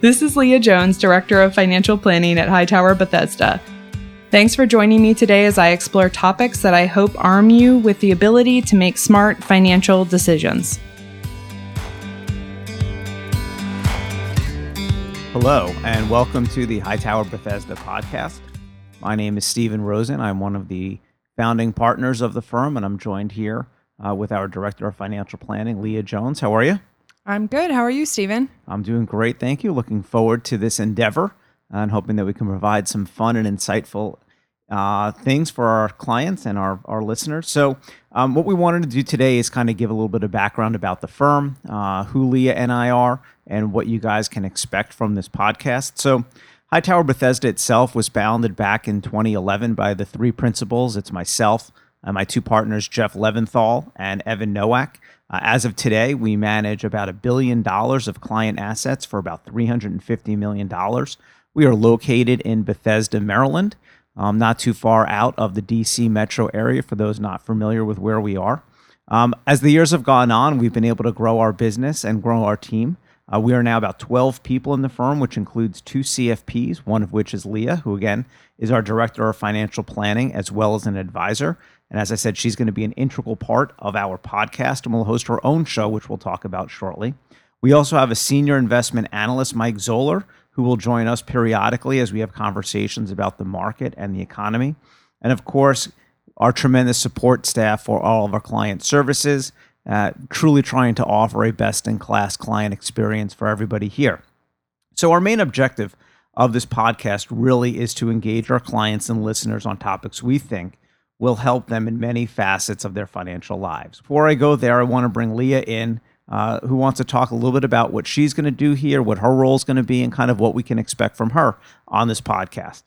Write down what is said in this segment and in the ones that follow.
This is Leah Jones, Director of Financial Planning at Hightower Bethesda. Thanks for joining me today as I explore topics that I hope arm you with the ability to make smart financial decisions. Hello, and welcome to the Hightower Bethesda podcast. My name is Stephen Rosen. I'm one of the founding partners of the firm, and I'm joined here uh, with our Director of Financial Planning, Leah Jones. How are you? I'm good. How are you, Stephen? I'm doing great. Thank you. Looking forward to this endeavor and hoping that we can provide some fun and insightful uh, things for our clients and our, our listeners. So, um, what we wanted to do today is kind of give a little bit of background about the firm, uh, who Leah and I are, and what you guys can expect from this podcast. So, Hightower Bethesda itself was founded back in 2011 by the three principals. It's myself, and my two partners, Jeff Leventhal and Evan Nowak. Uh, as of today, we manage about a billion dollars of client assets for about $350 million. We are located in Bethesda, Maryland, um, not too far out of the DC metro area for those not familiar with where we are. Um, as the years have gone on, we've been able to grow our business and grow our team. Uh, we are now about 12 people in the firm, which includes two CFPs, one of which is Leah, who again is our director of financial planning as well as an advisor. And as I said, she's going to be an integral part of our podcast and will host her own show, which we'll talk about shortly. We also have a senior investment analyst, Mike Zoller, who will join us periodically as we have conversations about the market and the economy. And of course, our tremendous support staff for all of our client services, uh, truly trying to offer a best in class client experience for everybody here. So, our main objective of this podcast really is to engage our clients and listeners on topics we think will help them in many facets of their financial lives. Before I go there, I want to bring Leah in, uh, who wants to talk a little bit about what she's going to do here, what her role is going to be, and kind of what we can expect from her on this podcast.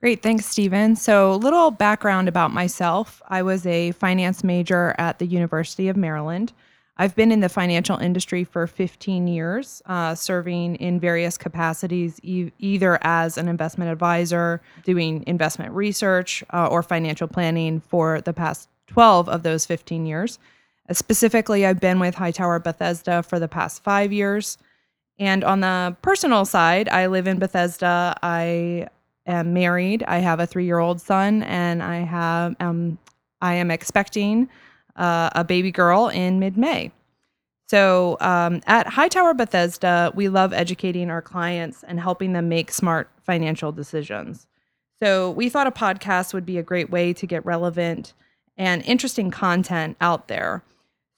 Great. Thanks, Stephen. So, a little background about myself I was a finance major at the University of Maryland. I've been in the financial industry for 15 years, uh, serving in various capacities, e- either as an investment advisor, doing investment research, uh, or financial planning for the past 12 of those 15 years. Uh, specifically, I've been with Hightower Bethesda for the past five years. And on the personal side, I live in Bethesda. I am married. I have a three-year-old son, and I have um, I am expecting uh, a baby girl in mid May. So um, at Hightower Bethesda, we love educating our clients and helping them make smart financial decisions. So we thought a podcast would be a great way to get relevant and interesting content out there.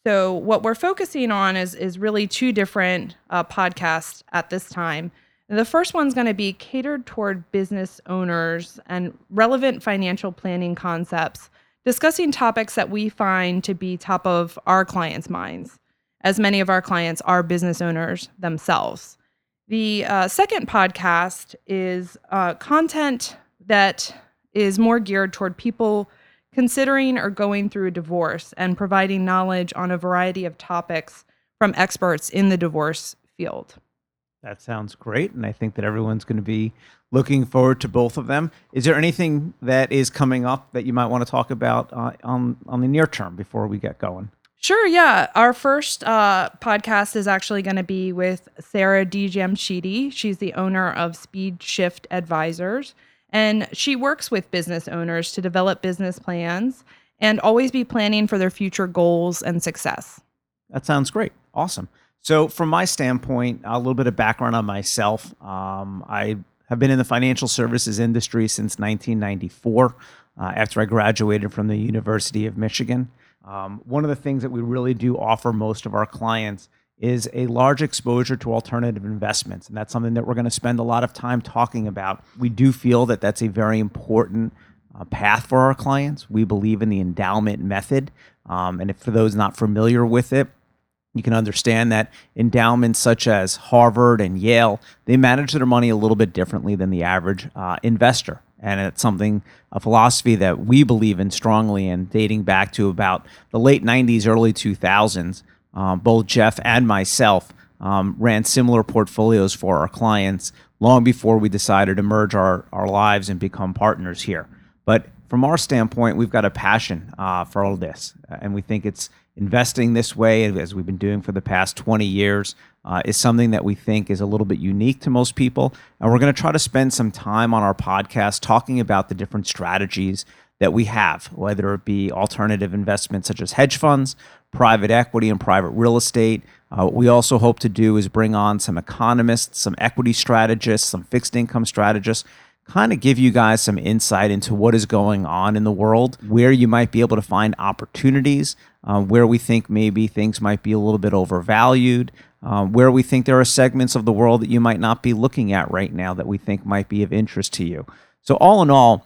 So what we're focusing on is is really two different uh, podcasts at this time. The first one's going to be catered toward business owners and relevant financial planning concepts discussing topics that we find to be top of our clients' minds, as many of our clients are business owners themselves. The uh, second podcast is uh, content that is more geared toward people considering or going through a divorce and providing knowledge on a variety of topics from experts in the divorce field. That sounds great. And I think that everyone's going to be looking forward to both of them. Is there anything that is coming up that you might want to talk about uh, on, on the near term before we get going? Sure, yeah. Our first uh, podcast is actually going to be with Sarah D. She's the owner of Speed Shift Advisors, and she works with business owners to develop business plans and always be planning for their future goals and success. That sounds great. Awesome. So, from my standpoint, a little bit of background on myself. Um, I have been in the financial services industry since 1994 uh, after I graduated from the University of Michigan. Um, one of the things that we really do offer most of our clients is a large exposure to alternative investments. And that's something that we're going to spend a lot of time talking about. We do feel that that's a very important uh, path for our clients. We believe in the endowment method. Um, and if for those not familiar with it, you can understand that endowments such as Harvard and Yale, they manage their money a little bit differently than the average uh, investor. And it's something, a philosophy that we believe in strongly and dating back to about the late 90s, early 2000s. Um, both Jeff and myself um, ran similar portfolios for our clients long before we decided to merge our, our lives and become partners here. But from our standpoint, we've got a passion uh, for all this, and we think it's investing this way, as we've been doing for the past 20 years, uh, is something that we think is a little bit unique to most people. And we're going to try to spend some time on our podcast talking about the different strategies that we have, whether it be alternative investments such as hedge funds, private equity, and private real estate. Uh, what we also hope to do is bring on some economists, some equity strategists, some fixed income strategists kind of give you guys some insight into what is going on in the world, where you might be able to find opportunities, uh, where we think maybe things might be a little bit overvalued, uh, where we think there are segments of the world that you might not be looking at right now that we think might be of interest to you. So, all in all,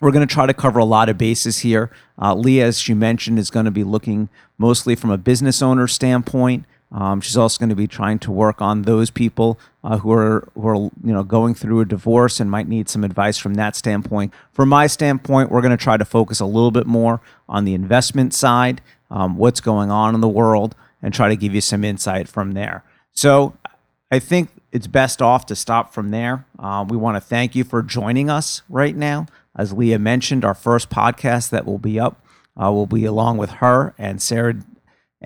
we're going to try to cover a lot of bases here. Uh, Leah, as she mentioned, is going to be looking mostly from a business owner standpoint. Um, she's also going to be trying to work on those people uh, who are who are you know going through a divorce and might need some advice from that standpoint. From my standpoint, we're going to try to focus a little bit more on the investment side, um, what's going on in the world, and try to give you some insight from there. So, I think it's best off to stop from there. Uh, we want to thank you for joining us right now. As Leah mentioned, our first podcast that will be up uh, will be along with her and Sarah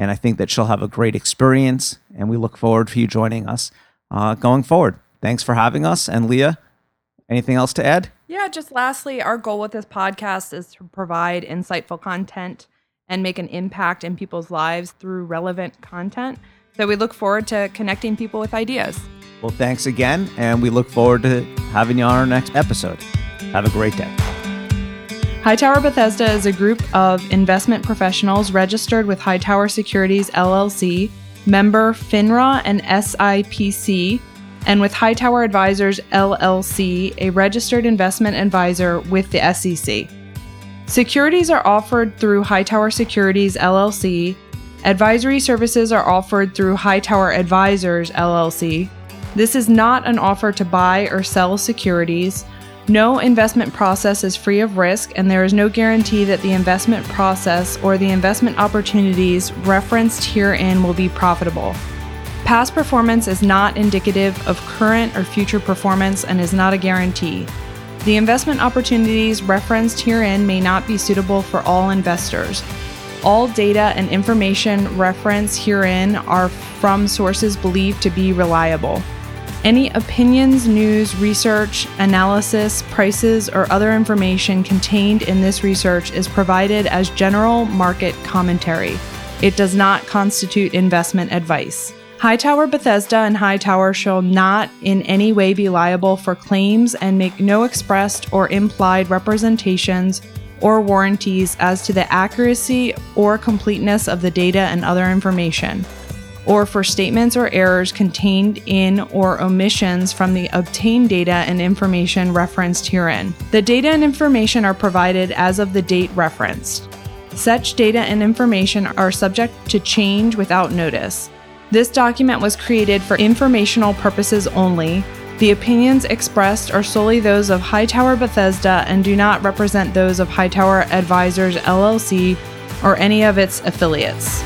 and I think that she'll have a great experience. And we look forward to you joining us uh, going forward. Thanks for having us. And Leah, anything else to add? Yeah, just lastly, our goal with this podcast is to provide insightful content and make an impact in people's lives through relevant content. So we look forward to connecting people with ideas. Well, thanks again. And we look forward to having you on our next episode. Have a great day. Hightower Bethesda is a group of investment professionals registered with Hightower Securities LLC, member FINRA and SIPC, and with Hightower Advisors LLC, a registered investment advisor with the SEC. Securities are offered through Hightower Securities LLC. Advisory services are offered through Hightower Advisors LLC. This is not an offer to buy or sell securities. No investment process is free of risk, and there is no guarantee that the investment process or the investment opportunities referenced herein will be profitable. Past performance is not indicative of current or future performance and is not a guarantee. The investment opportunities referenced herein may not be suitable for all investors. All data and information referenced herein are from sources believed to be reliable. Any opinions, news, research, analysis, prices, or other information contained in this research is provided as general market commentary. It does not constitute investment advice. Hightower Bethesda and Hightower shall not in any way be liable for claims and make no expressed or implied representations or warranties as to the accuracy or completeness of the data and other information or for statements or errors contained in or omissions from the obtained data and information referenced herein. The data and information are provided as of the date referenced. Such data and information are subject to change without notice. This document was created for informational purposes only. The opinions expressed are solely those of Hightower Bethesda and do not represent those of Hightower Advisors LLC or any of its affiliates.